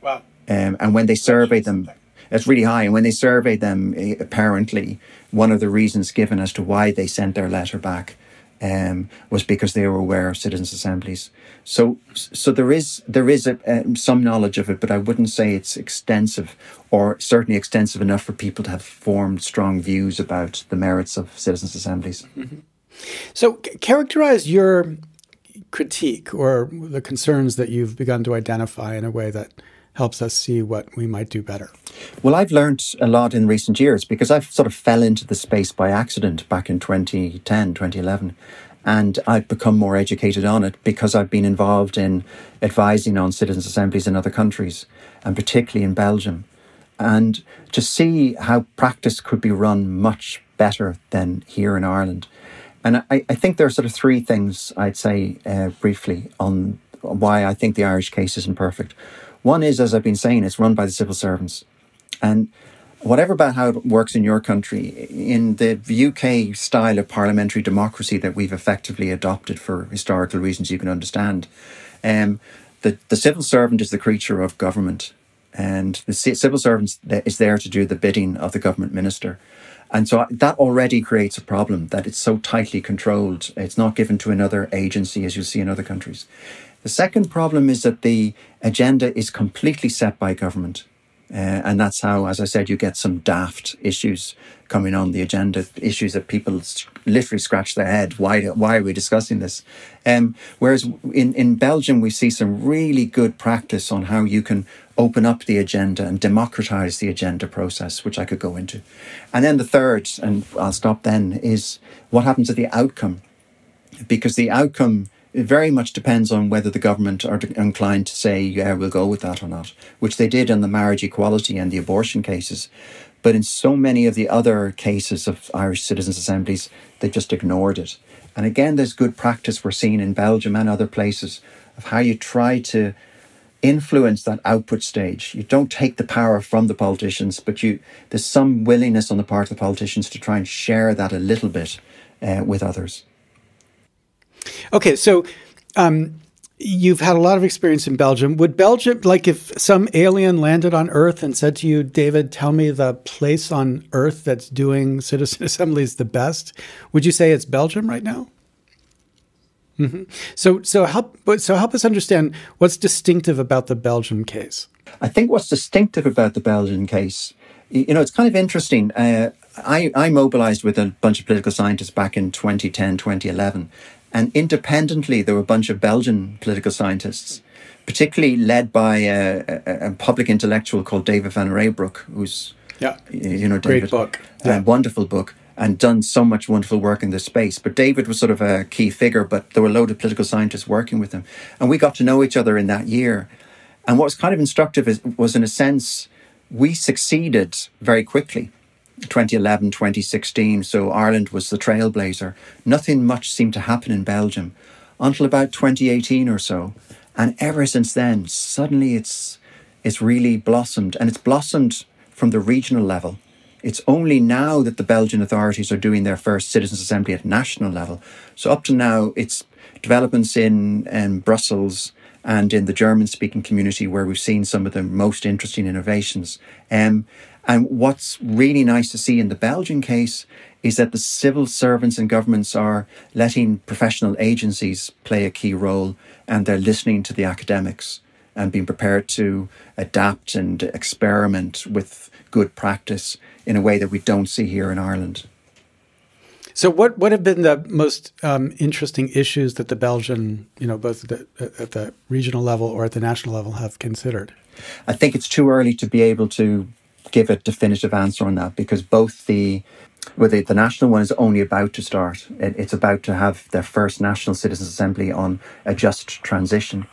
Wow! Um, and when they surveyed them, it's really high. And when they surveyed them, eh, apparently one of the reasons given as to why they sent their letter back um, was because they were aware of citizens' assemblies. So, so there is there is a, some knowledge of it, but I wouldn't say it's extensive, or certainly extensive enough for people to have formed strong views about the merits of citizens' assemblies. Mm-hmm. So, c- characterize your critique or the concerns that you've begun to identify in a way that helps us see what we might do better? Well, I've learned a lot in recent years because I sort of fell into the space by accident back in 2010, 2011. And I've become more educated on it because I've been involved in advising on citizens' assemblies in other countries, and particularly in Belgium. And to see how practice could be run much better than here in Ireland. And I, I think there are sort of three things I'd say uh, briefly on why I think the Irish case isn't perfect. One is, as I've been saying, it's run by the civil servants. And whatever about how it works in your country, in the UK style of parliamentary democracy that we've effectively adopted for historical reasons you can understand, um, the, the civil servant is the creature of government. And the civil servant is there to do the bidding of the government minister. And so that already creates a problem that it's so tightly controlled. It's not given to another agency as you see in other countries. The second problem is that the agenda is completely set by government. Uh, and that's how, as I said, you get some daft issues coming on the agenda, issues that people literally scratch their head. Why, why are we discussing this? Um, whereas in, in Belgium, we see some really good practice on how you can open up the agenda and democratize the agenda process, which I could go into. And then the third, and I'll stop then, is what happens at the outcome. Because the outcome it very much depends on whether the government are inclined to say, yeah, we'll go with that or not, which they did in the marriage equality and the abortion cases. But in so many of the other cases of Irish citizens' assemblies, they just ignored it. And again, there's good practice we're seeing in Belgium and other places of how you try to influence that output stage. You don't take the power from the politicians, but you there's some willingness on the part of the politicians to try and share that a little bit uh, with others. Okay, so um, you've had a lot of experience in Belgium. Would Belgium, like if some alien landed on Earth and said to you, David, tell me the place on Earth that's doing citizen assemblies the best, would you say it's Belgium right now? Mm-hmm. So, so help, so help us understand what's distinctive about the Belgium case. I think what's distinctive about the Belgian case you know, it's kind of interesting. Uh, I, I mobilized with a bunch of political scientists back in 2010, 2011. And independently, there were a bunch of Belgian political scientists, particularly led by a, a, a public intellectual called David van Reybrouck, who's, yeah, you know, David, great book, yeah. wonderful book, and done so much wonderful work in this space. But David was sort of a key figure, but there were a load of political scientists working with him. And we got to know each other in that year. And what was kind of instructive is, was, in a sense, we succeeded very quickly 2011, 2016. So Ireland was the trailblazer. Nothing much seemed to happen in Belgium until about 2018 or so. And ever since then, suddenly it's, it's really blossomed. And it's blossomed from the regional level. It's only now that the Belgian authorities are doing their first citizens' assembly at national level. So up to now, it's developments in, in Brussels and in the German speaking community where we've seen some of the most interesting innovations. Um, and what's really nice to see in the Belgian case is that the civil servants and governments are letting professional agencies play a key role and they're listening to the academics and being prepared to adapt and experiment with good practice in a way that we don't see here in Ireland. So, what, what have been the most um, interesting issues that the Belgian, you know, both at the, at the regional level or at the national level, have considered? I think it's too early to be able to give a definitive answer on that because both the well, the, the national one is only about to start. It, it's about to have their first national citizens assembly on a just transition.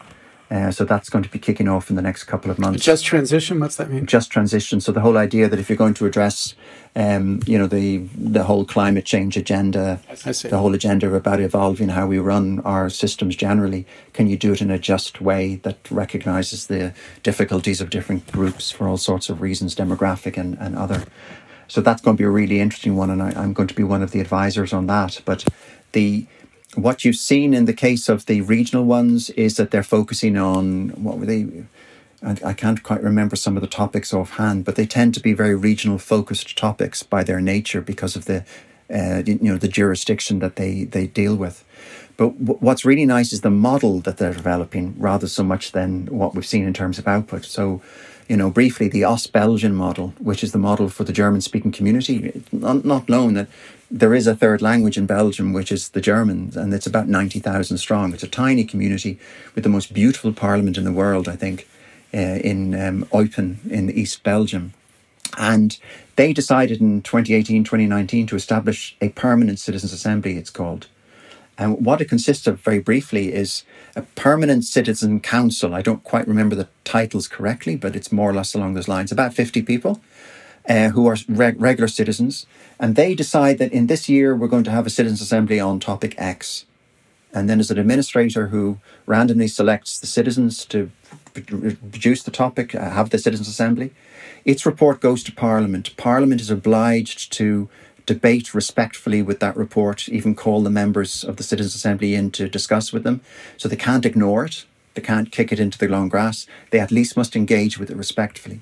Uh, so that's going to be kicking off in the next couple of months. Just transition. What's that mean? Just transition. So the whole idea that if you're going to address, um, you know, the the whole climate change agenda, the whole agenda about evolving how we run our systems generally, can you do it in a just way that recognises the difficulties of different groups for all sorts of reasons, demographic and, and other. So that's going to be a really interesting one, and I, I'm going to be one of the advisors on that. But the what you've seen in the case of the regional ones is that they're focusing on what were they? I, can't quite remember some of the topics offhand, but they tend to be very regional focused topics by their nature because of the uh, you know the jurisdiction that they they deal with. But w- what's really nice is the model that they're developing, rather so much than what we've seen in terms of output. So you know, briefly, the Ostbelgien model, which is the model for the German speaking community, not, not known that there is a third language in Belgium, which is the German, and it's about 90,000 strong. It's a tiny community with the most beautiful parliament in the world, I think, uh, in um, Eupen in East Belgium. And they decided in 2018, 2019 to establish a permanent citizens' assembly, it's called. And what it consists of, very briefly, is a permanent citizen council. I don't quite remember the titles correctly, but it's more or less along those lines. About 50 people uh, who are reg- regular citizens. And they decide that in this year we're going to have a citizens' assembly on topic X. And then there's an administrator who randomly selects the citizens to produce the topic, uh, have the citizens' assembly. Its report goes to Parliament. Parliament is obliged to debate respectfully with that report, even call the members of the Citizens' Assembly in to discuss with them. So they can't ignore it, they can't kick it into the long grass. They at least must engage with it respectfully.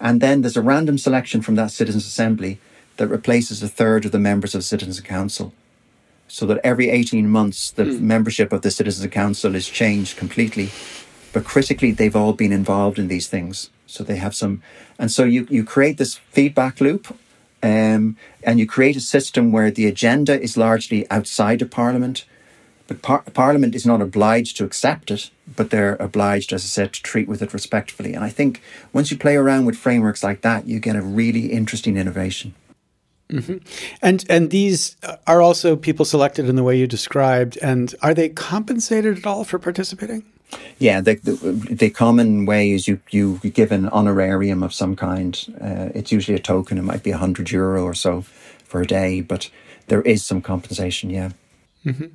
And then there's a random selection from that Citizens' Assembly that replaces a third of the members of the Citizens' Council. So that every 18 months, the mm. membership of the Citizens' Council is changed completely. But critically, they've all been involved in these things. So they have some. And so you, you create this feedback loop um, and you create a system where the agenda is largely outside of Parliament, but par- Parliament is not obliged to accept it, but they're obliged, as I said, to treat with it respectfully. And I think once you play around with frameworks like that, you get a really interesting innovation. Mm-hmm. And and these are also people selected in the way you described. And are they compensated at all for participating? Yeah, the, the, the, common way is you, you give an honorarium of some kind. Uh, it's usually a token. It might be a hundred euro or so for a day, but there is some compensation. Yeah. Mm-hmm.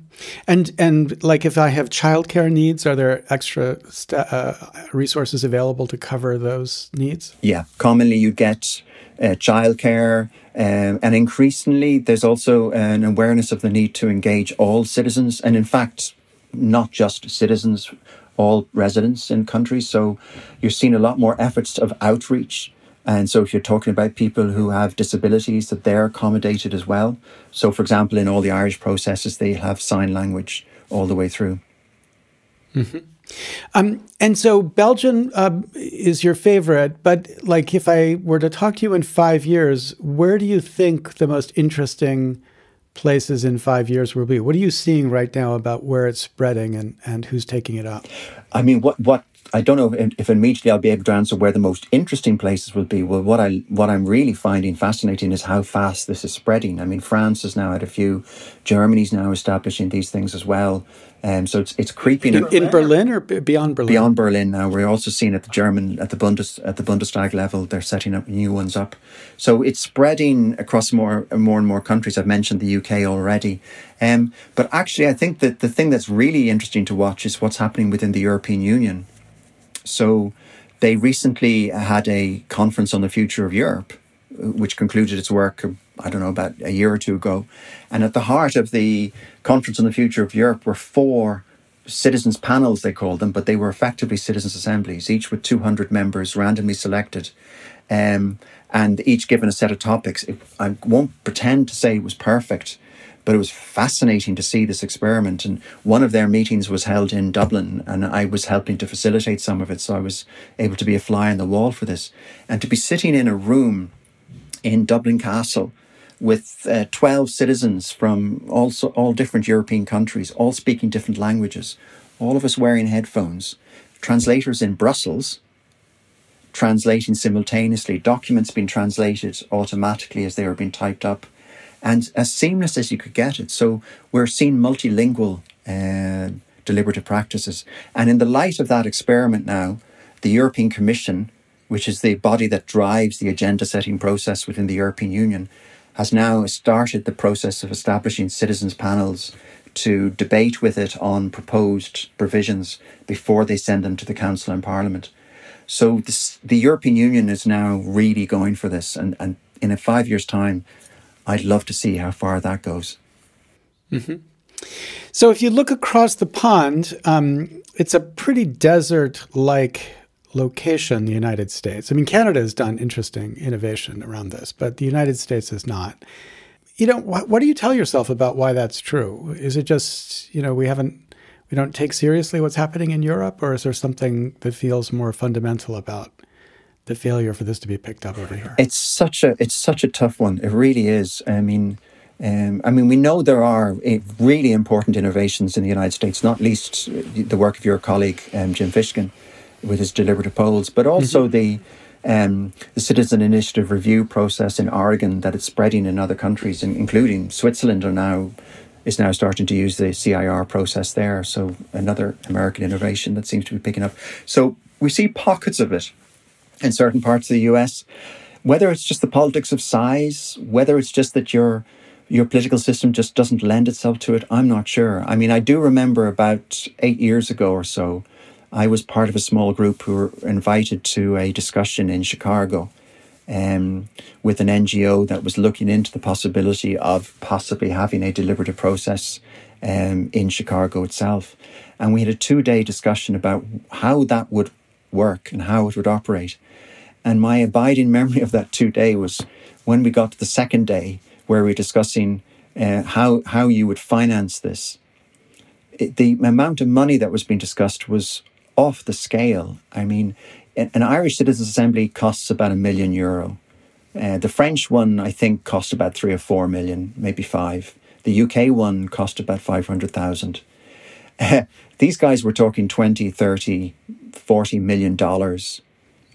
And and like if I have childcare needs, are there extra st- uh, resources available to cover those needs? Yeah, commonly you get uh, childcare, um, and increasingly there's also an awareness of the need to engage all citizens, and in fact, not just citizens all residents in countries. So you're seeing a lot more efforts of outreach. And so if you're talking about people who have disabilities, that they're accommodated as well. So for example, in all the Irish processes, they have sign language all the way through. Mm-hmm. Um, and so Belgium uh, is your favorite, but like if I were to talk to you in five years, where do you think the most interesting places in five years will be? What are you seeing right now about where it's spreading and, and who's taking it up? I mean, what what I don't know if, if, immediately I'll be able to answer where the most interesting places will be. Well, what I what I'm really finding fascinating is how fast this is spreading. I mean, France has now had a few, Germany's now establishing these things as well. Um, so it's it's creeping in, in Berlin or beyond Berlin. Beyond Berlin now, we're also seeing at the German at the Bundes at the Bundestag level, they're setting up new ones up. So it's spreading across more and more and more countries. I've mentioned the UK already, um, but actually, I think that the thing that's really interesting to watch is what's happening within the European Union. So they recently had a conference on the future of Europe, which concluded its work, I don't know, about a year or two ago. And at the heart of the conference on the future of Europe were four citizens' panels, they called them, but they were effectively citizens' assemblies, each with 200 members randomly selected. Um, and each given a set of topics. It, I won't pretend to say it was perfect, but it was fascinating to see this experiment. And one of their meetings was held in Dublin, and I was helping to facilitate some of it. So I was able to be a fly on the wall for this. And to be sitting in a room in Dublin Castle with uh, 12 citizens from also all different European countries, all speaking different languages, all of us wearing headphones, translators in Brussels translating simultaneously, documents being translated automatically as they were being typed up and as seamless as you could get it. So we're seeing multilingual uh, deliberative practices. And in the light of that experiment now, the European Commission, which is the body that drives the agenda setting process within the European Union, has now started the process of establishing citizens' panels to debate with it on proposed provisions before they send them to the Council and Parliament. So this, the European Union is now really going for this, and, and in a five years' time, I'd love to see how far that goes. Mm-hmm. So, if you look across the pond, um, it's a pretty desert like location, the United States. I mean, Canada has done interesting innovation around this, but the United States has not. You know, what, what do you tell yourself about why that's true? Is it just, you know, we haven't, we don't take seriously what's happening in Europe, or is there something that feels more fundamental about the failure for this to be picked up over here? It's such a it's such a tough one. It really is. I mean, um, I mean, we know there are eh, really important innovations in the United States, not least the work of your colleague um, Jim Fishkin with his deliberative polls, but also mm-hmm. the um, the citizen initiative review process in Oregon that it's spreading in other countries, including Switzerland, are now is now starting to use the CIR process there. So another American innovation that seems to be picking up. So we see pockets of it in certain parts of the US. Whether it's just the politics of size, whether it's just that your your political system just doesn't lend itself to it, I'm not sure. I mean, I do remember about eight years ago or so, I was part of a small group who were invited to a discussion in Chicago um, with an NGO that was looking into the possibility of possibly having a deliberative process um, in Chicago itself. And we had a two day discussion about how that would work and how it would operate. And my abiding memory of that two day was when we got to the second day where we were discussing uh, how how you would finance this. It, the amount of money that was being discussed was off the scale. I mean, an Irish Citizens Assembly costs about a million euro. Uh, the French one, I think, cost about three or four million, maybe five. The UK one cost about 500,000. Uh, these guys were talking 20, 30, 40 million dollars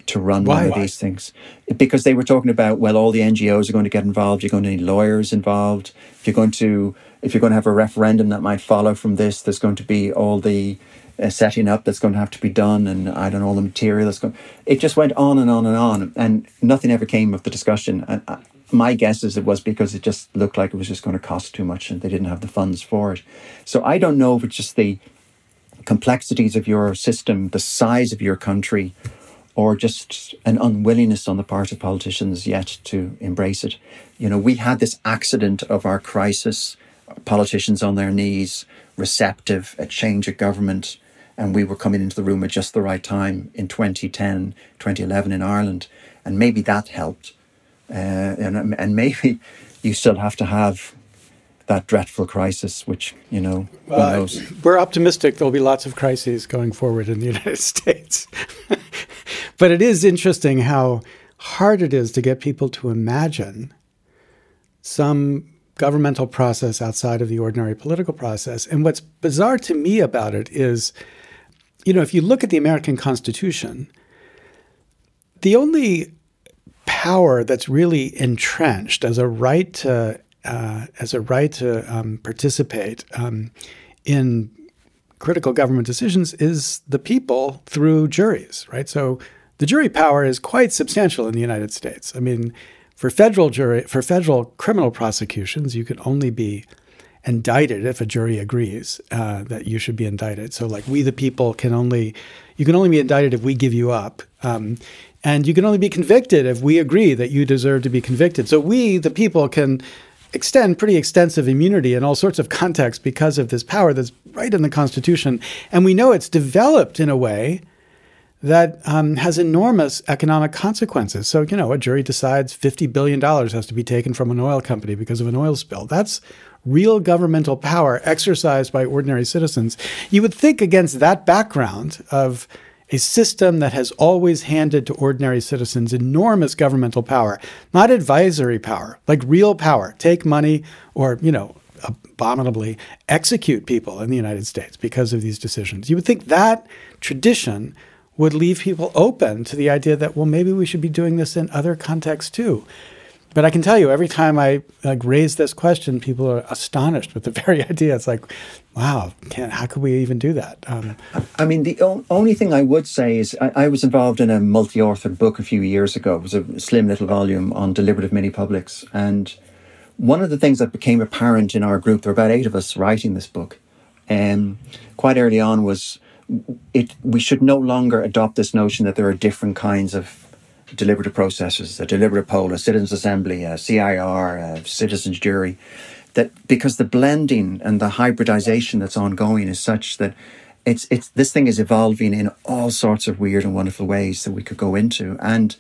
to run Why? one of these things. Because they were talking about well all the NGOs are going to get involved. You're going to need lawyers involved. If you're going to if you're going to have a referendum that might follow from this there's going to be all the uh, setting up that's going to have to be done and I don't know all the material that's going it just went on and on and on. And nothing ever came of the discussion. And uh, my guess is it was because it just looked like it was just going to cost too much and they didn't have the funds for it. So I don't know if it's just the complexities of your system the size of your country or just an unwillingness on the part of politicians yet to embrace it. You know, we had this accident of our crisis, politicians on their knees, receptive, a change of government, and we were coming into the room at just the right time in 2010, 2011 in Ireland, and maybe that helped. Uh, and, and maybe you still have to have that dreadful crisis, which you know, uh, we're optimistic there'll be lots of crises going forward in the United States. but it is interesting how hard it is to get people to imagine some governmental process outside of the ordinary political process. And what's bizarre to me about it is, you know, if you look at the American Constitution, the only power that's really entrenched as a right to uh, as a right to um, participate um, in critical government decisions is the people through juries, right? So the jury power is quite substantial in the United States. I mean, for federal jury for federal criminal prosecutions, you can only be indicted if a jury agrees uh, that you should be indicted. So, like we, the people, can only you can only be indicted if we give you up, um, and you can only be convicted if we agree that you deserve to be convicted. So, we, the people, can extend pretty extensive immunity in all sorts of contexts because of this power that's right in the Constitution, and we know it's developed in a way that um, has enormous economic consequences. So, you know, a jury decides $50 billion has to be taken from an oil company because of an oil spill. That's real governmental power exercised by ordinary citizens. You would think against that background of a system that has always handed to ordinary citizens enormous governmental power, not advisory power, like real power, take money or, you know, abominably execute people in the United States because of these decisions. You would think that tradition would leave people open to the idea that, well, maybe we should be doing this in other contexts too. But I can tell you, every time I like raise this question, people are astonished with the very idea. It's like, wow, how could we even do that? Um, I mean, the o- only thing I would say is I, I was involved in a multi-authored book a few years ago. It was a slim little volume on deliberative mini publics, and one of the things that became apparent in our group, there were about eight of us writing this book, um, quite early on was it we should no longer adopt this notion that there are different kinds of deliberative processes, a deliberative poll, a citizens assembly, a CIR, a citizens jury, that because the blending and the hybridization that's ongoing is such that it's it's this thing is evolving in all sorts of weird and wonderful ways that we could go into. And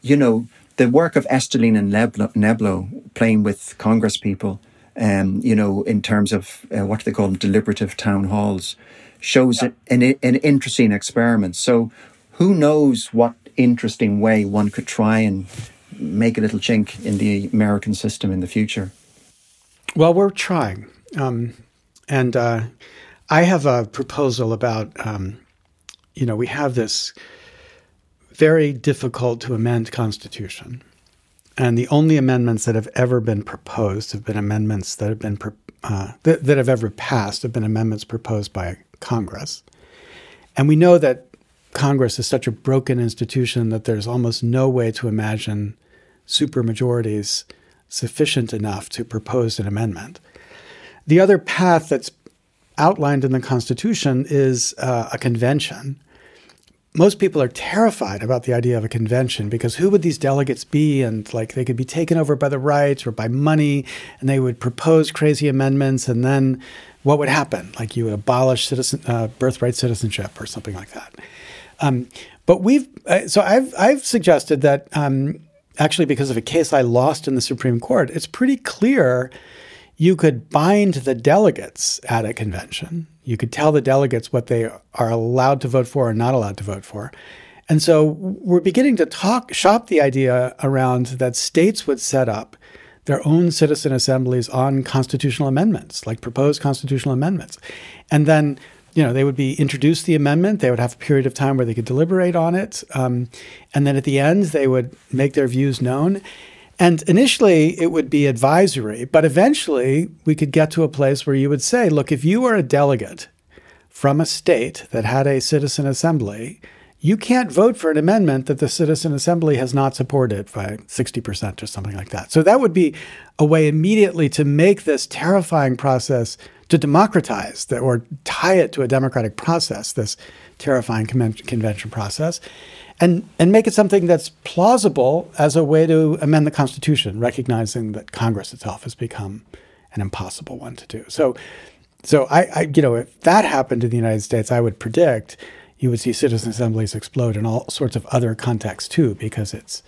you know, the work of Esterling and Neblo, Neblo playing with Congress people, um, you know, in terms of uh, what do they call them, deliberative town halls shows yeah. an, an interesting experiment. So who knows what interesting way one could try and make a little chink in the American system in the future? Well, we're trying. Um, and uh, I have a proposal about, um, you know, we have this very difficult to amend Constitution. And the only amendments that have ever been proposed have been amendments that have been uh, that, that have ever passed have been amendments proposed by Congress. And we know that Congress is such a broken institution that there's almost no way to imagine supermajorities sufficient enough to propose an amendment. The other path that's outlined in the Constitution is uh, a convention. Most people are terrified about the idea of a convention because who would these delegates be? And like they could be taken over by the right or by money, and they would propose crazy amendments, and then what would happen? Like you would abolish citizen, uh, birthright citizenship or something like that. Um, but we've uh, so I've I've suggested that um, actually because of a case I lost in the Supreme Court, it's pretty clear you could bind the delegates at a convention. You could tell the delegates what they are allowed to vote for or not allowed to vote for. And so we're beginning to talk shop the idea around that states would set up their own citizen assemblies on constitutional amendments, like proposed constitutional amendments. And then, you know, they would be introduced the amendment. They would have a period of time where they could deliberate on it. Um, and then at the end, they would make their views known. And initially, it would be advisory, but eventually, we could get to a place where you would say, look, if you are a delegate from a state that had a citizen assembly, you can't vote for an amendment that the Citizen Assembly has not supported by 60% or something like that. So that would be a way immediately to make this terrifying process to democratize the, or tie it to a democratic process, this terrifying convention process, and, and make it something that's plausible as a way to amend the Constitution, recognizing that Congress itself has become an impossible one to do. So, so I, I you know, if that happened in the United States, I would predict you would see citizen assemblies explode in all sorts of other contexts too, because it's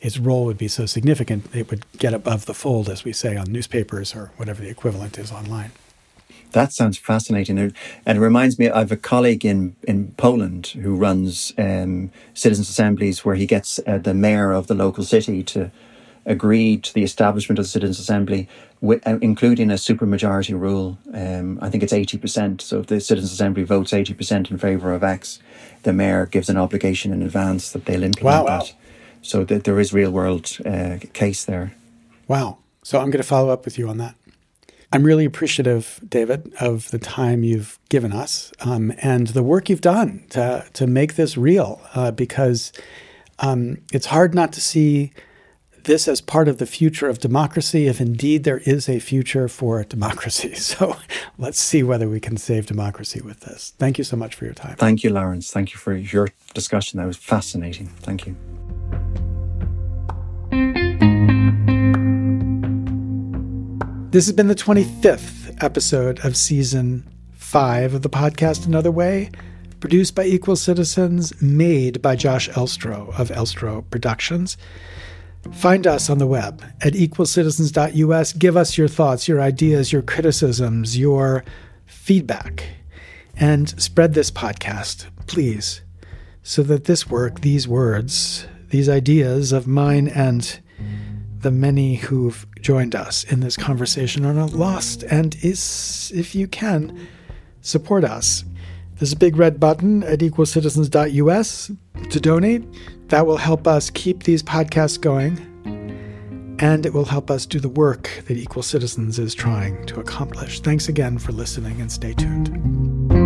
its role would be so significant, it would get above the fold, as we say on newspapers or whatever the equivalent is online. That sounds fascinating. And it reminds me, I have a colleague in, in Poland who runs um, citizens' assemblies where he gets uh, the mayor of the local city to agree to the establishment of the citizens' assembly, with, uh, including a supermajority rule. Um, I think it's 80%. So if the citizens' assembly votes 80% in favour of X, the mayor gives an obligation in advance that they'll implement wow, that. So th- there is real world uh, case there. Wow. So I'm going to follow up with you on that. I'm really appreciative, David, of the time you've given us um, and the work you've done to to make this real. Uh, because um, it's hard not to see this as part of the future of democracy, if indeed there is a future for democracy. So let's see whether we can save democracy with this. Thank you so much for your time. Thank you, Lawrence. Thank you for your discussion. That was fascinating. Thank you. This has been the 25th episode of season five of the podcast Another Way, produced by Equal Citizens, made by Josh Elstro of Elstro Productions. Find us on the web at equalcitizens.us. Give us your thoughts, your ideas, your criticisms, your feedback, and spread this podcast, please, so that this work, these words, these ideas of mine and the many who've joined us in this conversation are not lost. And is, if you can, support us. There's a big red button at equalcitizens.us to donate. That will help us keep these podcasts going. And it will help us do the work that Equal Citizens is trying to accomplish. Thanks again for listening and stay tuned.